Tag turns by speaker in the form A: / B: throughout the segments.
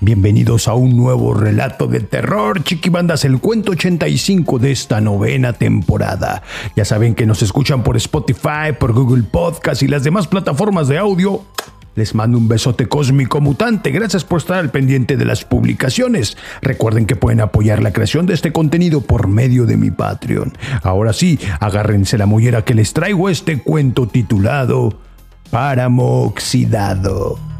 A: Bienvenidos a un nuevo relato de terror, chiquibandas, el cuento 85 de esta novena temporada. Ya saben que nos escuchan por Spotify, por Google Podcast y las demás plataformas de audio. Les mando un besote cósmico mutante. Gracias por estar al pendiente de las publicaciones. Recuerden que pueden apoyar la creación de este contenido por medio de mi Patreon. Ahora sí, agárrense la mollera que les traigo este cuento titulado Páramo Oxidado.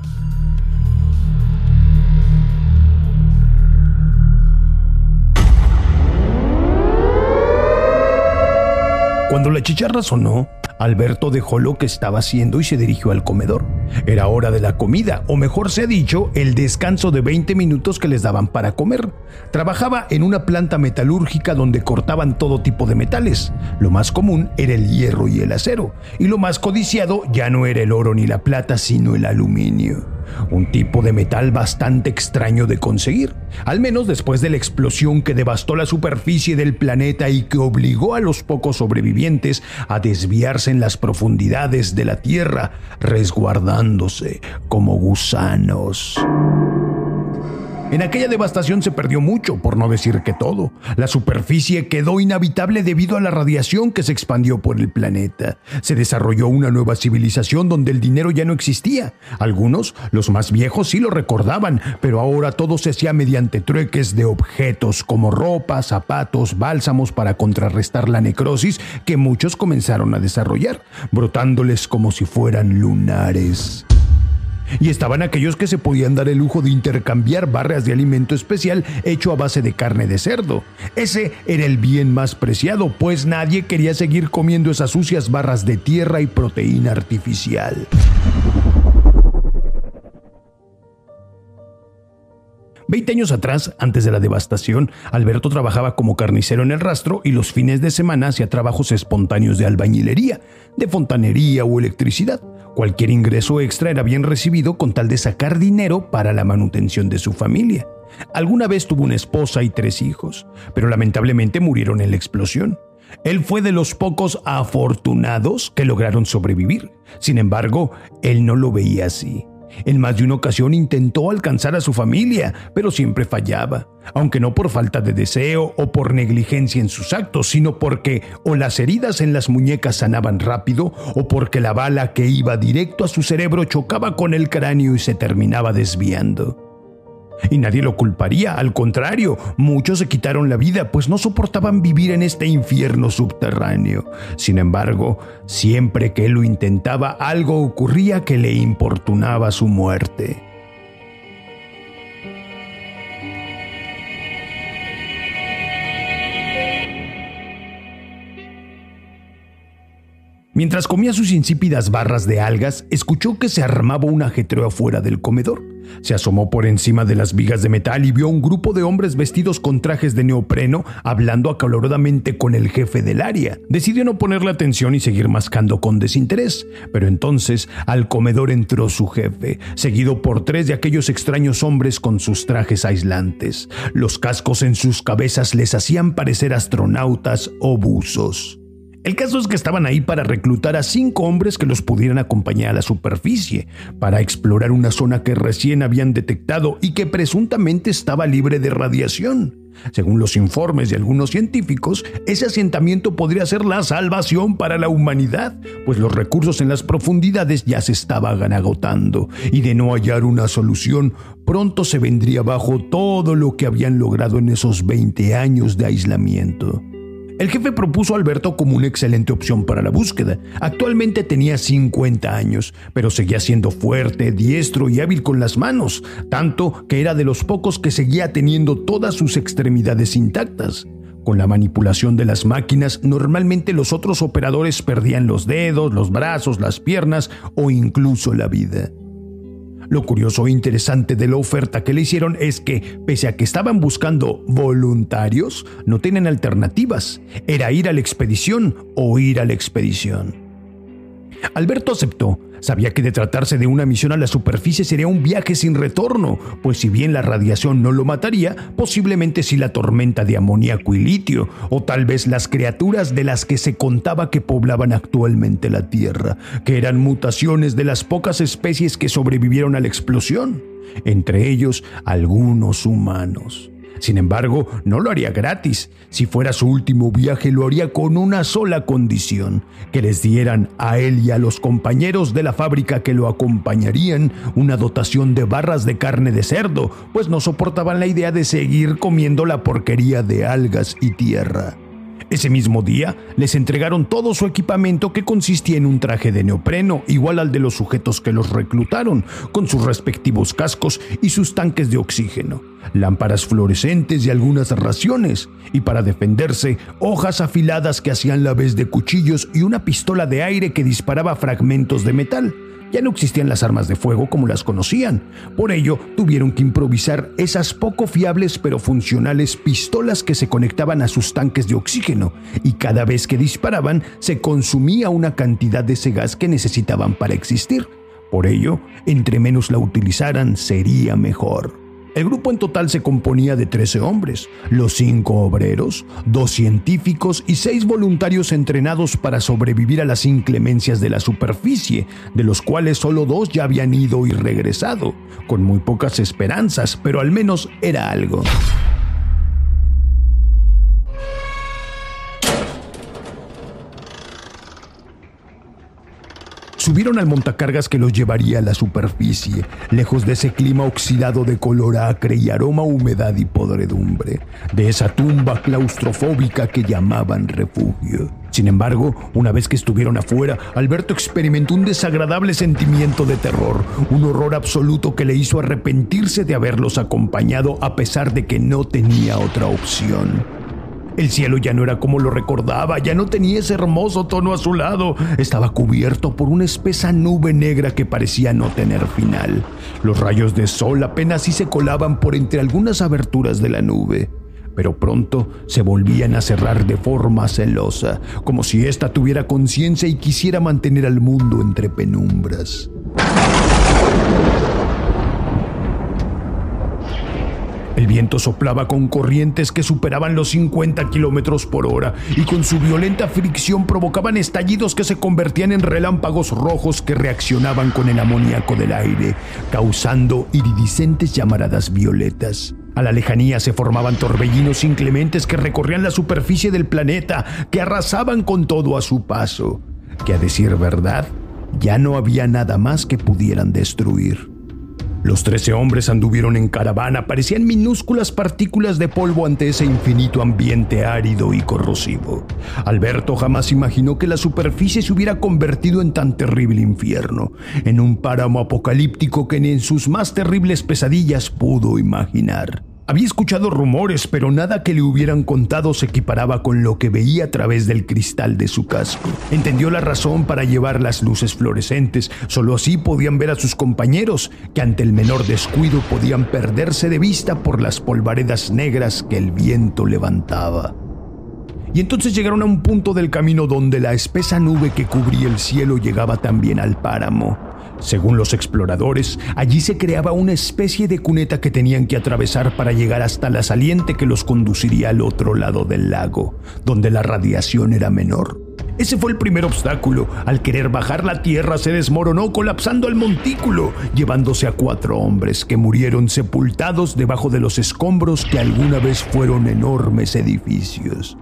A: Cuando la chicharra sonó, Alberto dejó lo que estaba haciendo y se dirigió al comedor. Era hora de la comida, o mejor se ha dicho, el descanso de 20 minutos que les daban para comer. Trabajaba en una planta metalúrgica donde cortaban todo tipo de metales. Lo más común era el hierro y el acero, y lo más codiciado ya no era el oro ni la plata, sino el aluminio un tipo de metal bastante extraño de conseguir, al menos después de la explosión que devastó la superficie del planeta y que obligó a los pocos sobrevivientes a desviarse en las profundidades de la Tierra, resguardándose como gusanos. En aquella devastación se perdió mucho, por no decir que todo. La superficie quedó inhabitable debido a la radiación que se expandió por el planeta. Se desarrolló una nueva civilización donde el dinero ya no existía. Algunos, los más viejos, sí lo recordaban, pero ahora todo se hacía mediante trueques de objetos como ropa, zapatos, bálsamos para contrarrestar la necrosis que muchos comenzaron a desarrollar, brotándoles como si fueran lunares y estaban aquellos que se podían dar el lujo de intercambiar barras de alimento especial hecho a base de carne de cerdo. Ese era el bien más preciado, pues nadie quería seguir comiendo esas sucias barras de tierra y proteína artificial. Veinte años atrás, antes de la devastación, Alberto trabajaba como carnicero en el rastro y los fines de semana hacía trabajos espontáneos de albañilería, de fontanería o electricidad. Cualquier ingreso extra era bien recibido con tal de sacar dinero para la manutención de su familia. Alguna vez tuvo una esposa y tres hijos, pero lamentablemente murieron en la explosión. Él fue de los pocos afortunados que lograron sobrevivir. Sin embargo, él no lo veía así. En más de una ocasión intentó alcanzar a su familia, pero siempre fallaba, aunque no por falta de deseo o por negligencia en sus actos, sino porque o las heridas en las muñecas sanaban rápido o porque la bala que iba directo a su cerebro chocaba con el cráneo y se terminaba desviando. Y nadie lo culparía, al contrario, muchos se quitaron la vida pues no soportaban vivir en este infierno subterráneo. Sin embargo, siempre que él lo intentaba, algo ocurría que le importunaba su muerte. Mientras comía sus insípidas barras de algas, escuchó que se armaba un ajetreo afuera del comedor. Se asomó por encima de las vigas de metal y vio un grupo de hombres vestidos con trajes de neopreno hablando acaloradamente con el jefe del área. Decidió no ponerle atención y seguir mascando con desinterés, pero entonces al comedor entró su jefe, seguido por tres de aquellos extraños hombres con sus trajes aislantes. Los cascos en sus cabezas les hacían parecer astronautas o buzos. El caso es que estaban ahí para reclutar a cinco hombres que los pudieran acompañar a la superficie, para explorar una zona que recién habían detectado y que presuntamente estaba libre de radiación. Según los informes de algunos científicos, ese asentamiento podría ser la salvación para la humanidad, pues los recursos en las profundidades ya se estaban agotando, y de no hallar una solución, pronto se vendría abajo todo lo que habían logrado en esos 20 años de aislamiento. El jefe propuso a Alberto como una excelente opción para la búsqueda. Actualmente tenía 50 años, pero seguía siendo fuerte, diestro y hábil con las manos, tanto que era de los pocos que seguía teniendo todas sus extremidades intactas. Con la manipulación de las máquinas, normalmente los otros operadores perdían los dedos, los brazos, las piernas o incluso la vida. Lo curioso e interesante de la oferta que le hicieron es que, pese a que estaban buscando voluntarios, no tienen alternativas. Era ir a la expedición o ir a la expedición. Alberto aceptó, Sabía que de tratarse de una misión a la superficie sería un viaje sin retorno, pues si bien la radiación no lo mataría, posiblemente sí la tormenta de amoníaco y litio, o tal vez las criaturas de las que se contaba que poblaban actualmente la Tierra, que eran mutaciones de las pocas especies que sobrevivieron a la explosión. entre ellos algunos humanos. Sin embargo, no lo haría gratis. Si fuera su último viaje, lo haría con una sola condición, que les dieran a él y a los compañeros de la fábrica que lo acompañarían una dotación de barras de carne de cerdo, pues no soportaban la idea de seguir comiendo la porquería de algas y tierra. Ese mismo día les entregaron todo su equipamiento que consistía en un traje de neopreno igual al de los sujetos que los reclutaron, con sus respectivos cascos y sus tanques de oxígeno, lámparas fluorescentes y algunas raciones, y para defenderse, hojas afiladas que hacían la vez de cuchillos y una pistola de aire que disparaba fragmentos de metal. Ya no existían las armas de fuego como las conocían. Por ello, tuvieron que improvisar esas poco fiables pero funcionales pistolas que se conectaban a sus tanques de oxígeno y cada vez que disparaban se consumía una cantidad de ese gas que necesitaban para existir. Por ello, entre menos la utilizaran sería mejor. El grupo en total se componía de 13 hombres, los cinco obreros, dos científicos y seis voluntarios entrenados para sobrevivir a las inclemencias de la superficie, de los cuales solo dos ya habían ido y regresado, con muy pocas esperanzas, pero al menos era algo. Subieron al montacargas que los llevaría a la superficie, lejos de ese clima oxidado de color acre y aroma humedad y podredumbre, de esa tumba claustrofóbica que llamaban refugio. Sin embargo, una vez que estuvieron afuera, Alberto experimentó un desagradable sentimiento de terror, un horror absoluto que le hizo arrepentirse de haberlos acompañado a pesar de que no tenía otra opción. El cielo ya no era como lo recordaba, ya no tenía ese hermoso tono azulado, estaba cubierto por una espesa nube negra que parecía no tener final. Los rayos de sol apenas si se colaban por entre algunas aberturas de la nube pero pronto se volvían a cerrar de forma celosa, como si ésta tuviera conciencia y quisiera mantener al mundo entre penumbras. Viento soplaba con corrientes que superaban los 50 kilómetros por hora y con su violenta fricción provocaban estallidos que se convertían en relámpagos rojos que reaccionaban con el amoníaco del aire, causando iridiscentes llamaradas violetas. A la lejanía se formaban torbellinos inclementes que recorrían la superficie del planeta, que arrasaban con todo a su paso, que a decir verdad, ya no había nada más que pudieran destruir. Los trece hombres anduvieron en caravana, parecían minúsculas partículas de polvo ante ese infinito ambiente árido y corrosivo. Alberto jamás imaginó que la superficie se hubiera convertido en tan terrible infierno, en un páramo apocalíptico que ni en sus más terribles pesadillas pudo imaginar. Había escuchado rumores, pero nada que le hubieran contado se equiparaba con lo que veía a través del cristal de su casco. Entendió la razón para llevar las luces fluorescentes, solo así podían ver a sus compañeros, que ante el menor descuido podían perderse de vista por las polvaredas negras que el viento levantaba. Y entonces llegaron a un punto del camino donde la espesa nube que cubría el cielo llegaba también al páramo. Según los exploradores, allí se creaba una especie de cuneta que tenían que atravesar para llegar hasta la saliente que los conduciría al otro lado del lago, donde la radiación era menor. Ese fue el primer obstáculo. Al querer bajar la tierra se desmoronó colapsando el montículo, llevándose a cuatro hombres que murieron sepultados debajo de los escombros que alguna vez fueron enormes edificios.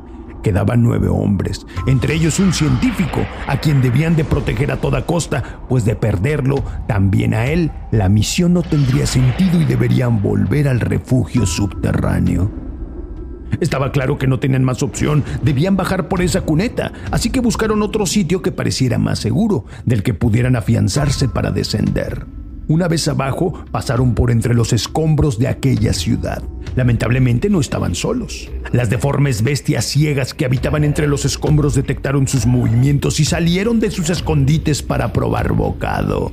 A: Quedaban nueve hombres, entre ellos un científico, a quien debían de proteger a toda costa, pues de perderlo, también a él, la misión no tendría sentido y deberían volver al refugio subterráneo. Estaba claro que no tenían más opción, debían bajar por esa cuneta, así que buscaron otro sitio que pareciera más seguro, del que pudieran afianzarse para descender. Una vez abajo, pasaron por entre los escombros de aquella ciudad. Lamentablemente no estaban solos. Las deformes bestias ciegas que habitaban entre los escombros detectaron sus movimientos y salieron de sus escondites para probar bocado.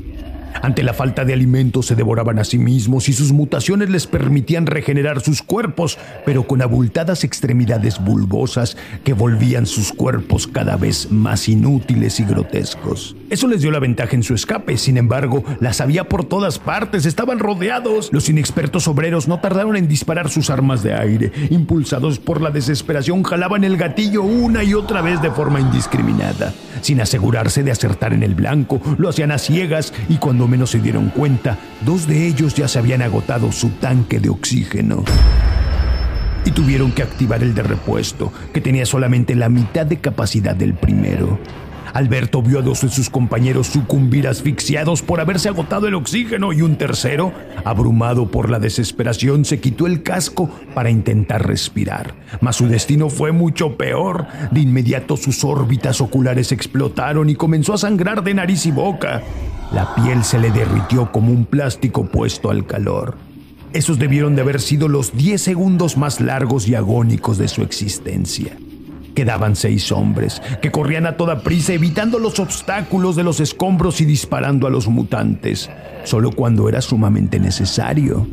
A: Ante la falta de alimento se devoraban a sí mismos y sus mutaciones les permitían regenerar sus cuerpos, pero con abultadas extremidades bulbosas que volvían sus cuerpos cada vez más inútiles y grotescos. Eso les dio la ventaja en su escape, sin embargo, las había por todas partes, estaban rodeados. Los inexpertos obreros no tardaron en disparar sus armas de aire. Impulsados por la desesperación, jalaban el gatillo una y otra vez de forma indiscriminada. Sin asegurarse de acertar en el blanco, lo hacían a ciegas y cuando menos se dieron cuenta, dos de ellos ya se habían agotado su tanque de oxígeno. Y tuvieron que activar el de repuesto, que tenía solamente la mitad de capacidad del primero. Alberto vio a dos de sus compañeros sucumbir asfixiados por haberse agotado el oxígeno y un tercero, abrumado por la desesperación, se quitó el casco para intentar respirar. Mas su destino fue mucho peor. De inmediato sus órbitas oculares explotaron y comenzó a sangrar de nariz y boca. La piel se le derritió como un plástico puesto al calor. Esos debieron de haber sido los 10 segundos más largos y agónicos de su existencia. Quedaban seis hombres, que corrían a toda prisa evitando los obstáculos de los escombros y disparando a los mutantes, solo cuando era sumamente necesario.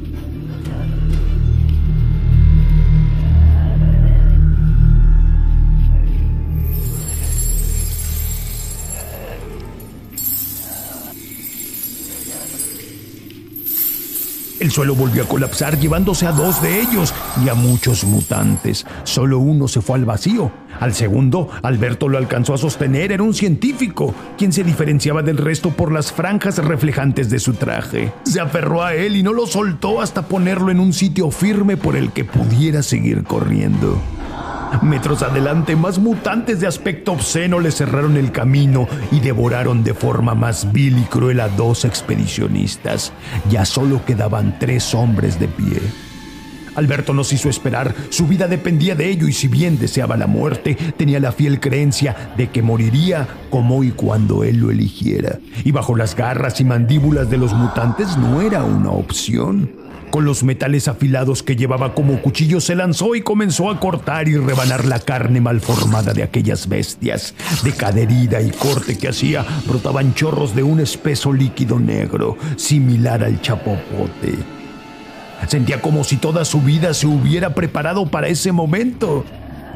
A: El suelo volvió a colapsar llevándose a dos de ellos y a muchos mutantes. Solo uno se fue al vacío. Al segundo, Alberto lo alcanzó a sostener. Era un científico, quien se diferenciaba del resto por las franjas reflejantes de su traje. Se aferró a él y no lo soltó hasta ponerlo en un sitio firme por el que pudiera seguir corriendo. Metros adelante, más mutantes de aspecto obsceno le cerraron el camino y devoraron de forma más vil y cruel a dos expedicionistas. Ya solo quedaban tres hombres de pie. Alberto nos hizo esperar, su vida dependía de ello y si bien deseaba la muerte, tenía la fiel creencia de que moriría como y cuando él lo eligiera. Y bajo las garras y mandíbulas de los mutantes no era una opción. Con los metales afilados que llevaba como cuchillo se lanzó y comenzó a cortar y rebanar la carne mal formada de aquellas bestias. De cada herida y corte que hacía brotaban chorros de un espeso líquido negro, similar al chapopote. Sentía como si toda su vida se hubiera preparado para ese momento.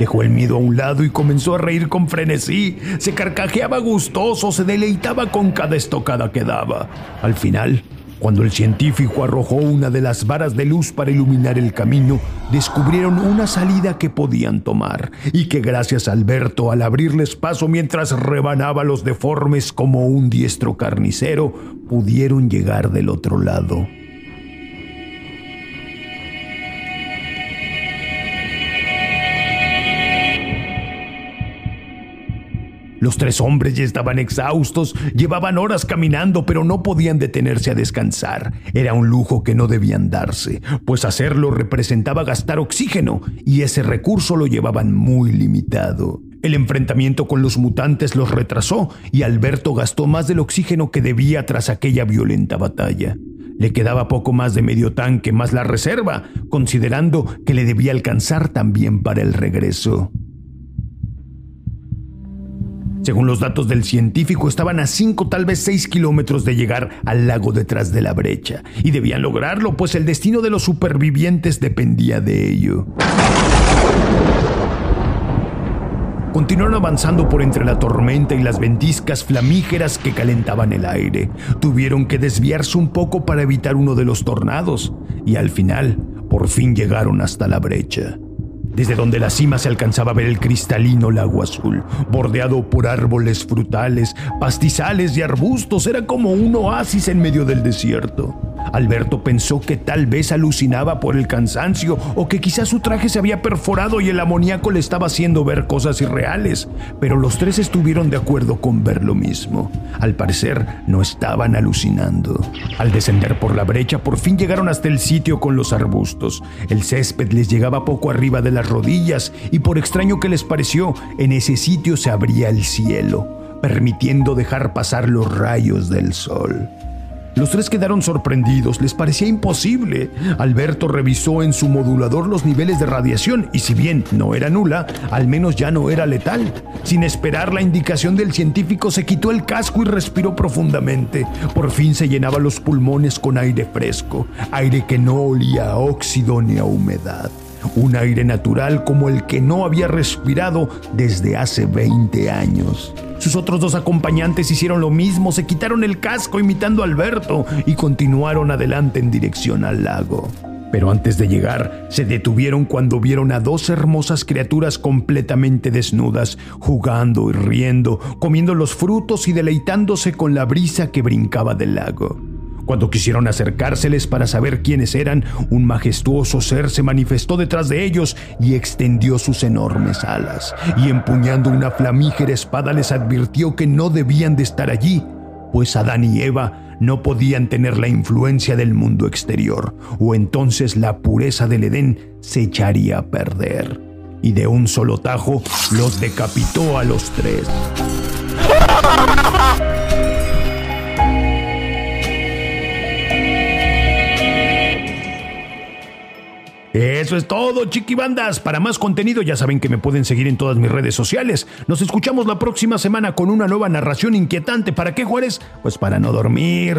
A: Dejó el miedo a un lado y comenzó a reír con frenesí. Se carcajeaba gustoso, se deleitaba con cada estocada que daba. Al final, cuando el científico arrojó una de las varas de luz para iluminar el camino, descubrieron una salida que podían tomar y que gracias a Alberto al abrirles paso mientras rebanaba los deformes como un diestro carnicero, pudieron llegar del otro lado. Los tres hombres ya estaban exhaustos, llevaban horas caminando, pero no podían detenerse a descansar. Era un lujo que no debían darse, pues hacerlo representaba gastar oxígeno, y ese recurso lo llevaban muy limitado. El enfrentamiento con los mutantes los retrasó y Alberto gastó más del oxígeno que debía tras aquella violenta batalla. Le quedaba poco más de medio tanque más la reserva, considerando que le debía alcanzar también para el regreso. Según los datos del científico, estaban a 5, tal vez 6 kilómetros de llegar al lago detrás de la brecha, y debían lograrlo, pues el destino de los supervivientes dependía de ello. Continuaron avanzando por entre la tormenta y las ventiscas flamígeras que calentaban el aire. Tuvieron que desviarse un poco para evitar uno de los tornados, y al final, por fin llegaron hasta la brecha desde donde la cima se alcanzaba a ver el cristalino lago azul, bordeado por árboles frutales, pastizales y arbustos, era como un oasis en medio del desierto. Alberto pensó que tal vez alucinaba por el cansancio o que quizás su traje se había perforado y el amoníaco le estaba haciendo ver cosas irreales, pero los tres estuvieron de acuerdo con ver lo mismo. Al parecer, no estaban alucinando. Al descender por la brecha, por fin llegaron hasta el sitio con los arbustos. El césped les llegaba poco arriba de las rodillas y por extraño que les pareció, en ese sitio se abría el cielo, permitiendo dejar pasar los rayos del sol. Los tres quedaron sorprendidos, les parecía imposible. Alberto revisó en su modulador los niveles de radiación y si bien no era nula, al menos ya no era letal. Sin esperar la indicación del científico, se quitó el casco y respiró profundamente. Por fin se llenaba los pulmones con aire fresco, aire que no olía a óxido ni a humedad. Un aire natural como el que no había respirado desde hace 20 años. Sus otros dos acompañantes hicieron lo mismo, se quitaron el casco imitando a Alberto y continuaron adelante en dirección al lago. Pero antes de llegar, se detuvieron cuando vieron a dos hermosas criaturas completamente desnudas, jugando y riendo, comiendo los frutos y deleitándose con la brisa que brincaba del lago. Cuando quisieron acercárseles para saber quiénes eran, un majestuoso ser se manifestó detrás de ellos y extendió sus enormes alas, y empuñando una flamígera espada les advirtió que no debían de estar allí, pues Adán y Eva no podían tener la influencia del mundo exterior, o entonces la pureza del Edén se echaría a perder. Y de un solo tajo los decapitó a los tres. Eso es todo, chiquibandas. Para más contenido ya saben que me pueden seguir en todas mis redes sociales. Nos escuchamos la próxima semana con una nueva narración inquietante. ¿Para qué, Juárez? Pues para no dormir.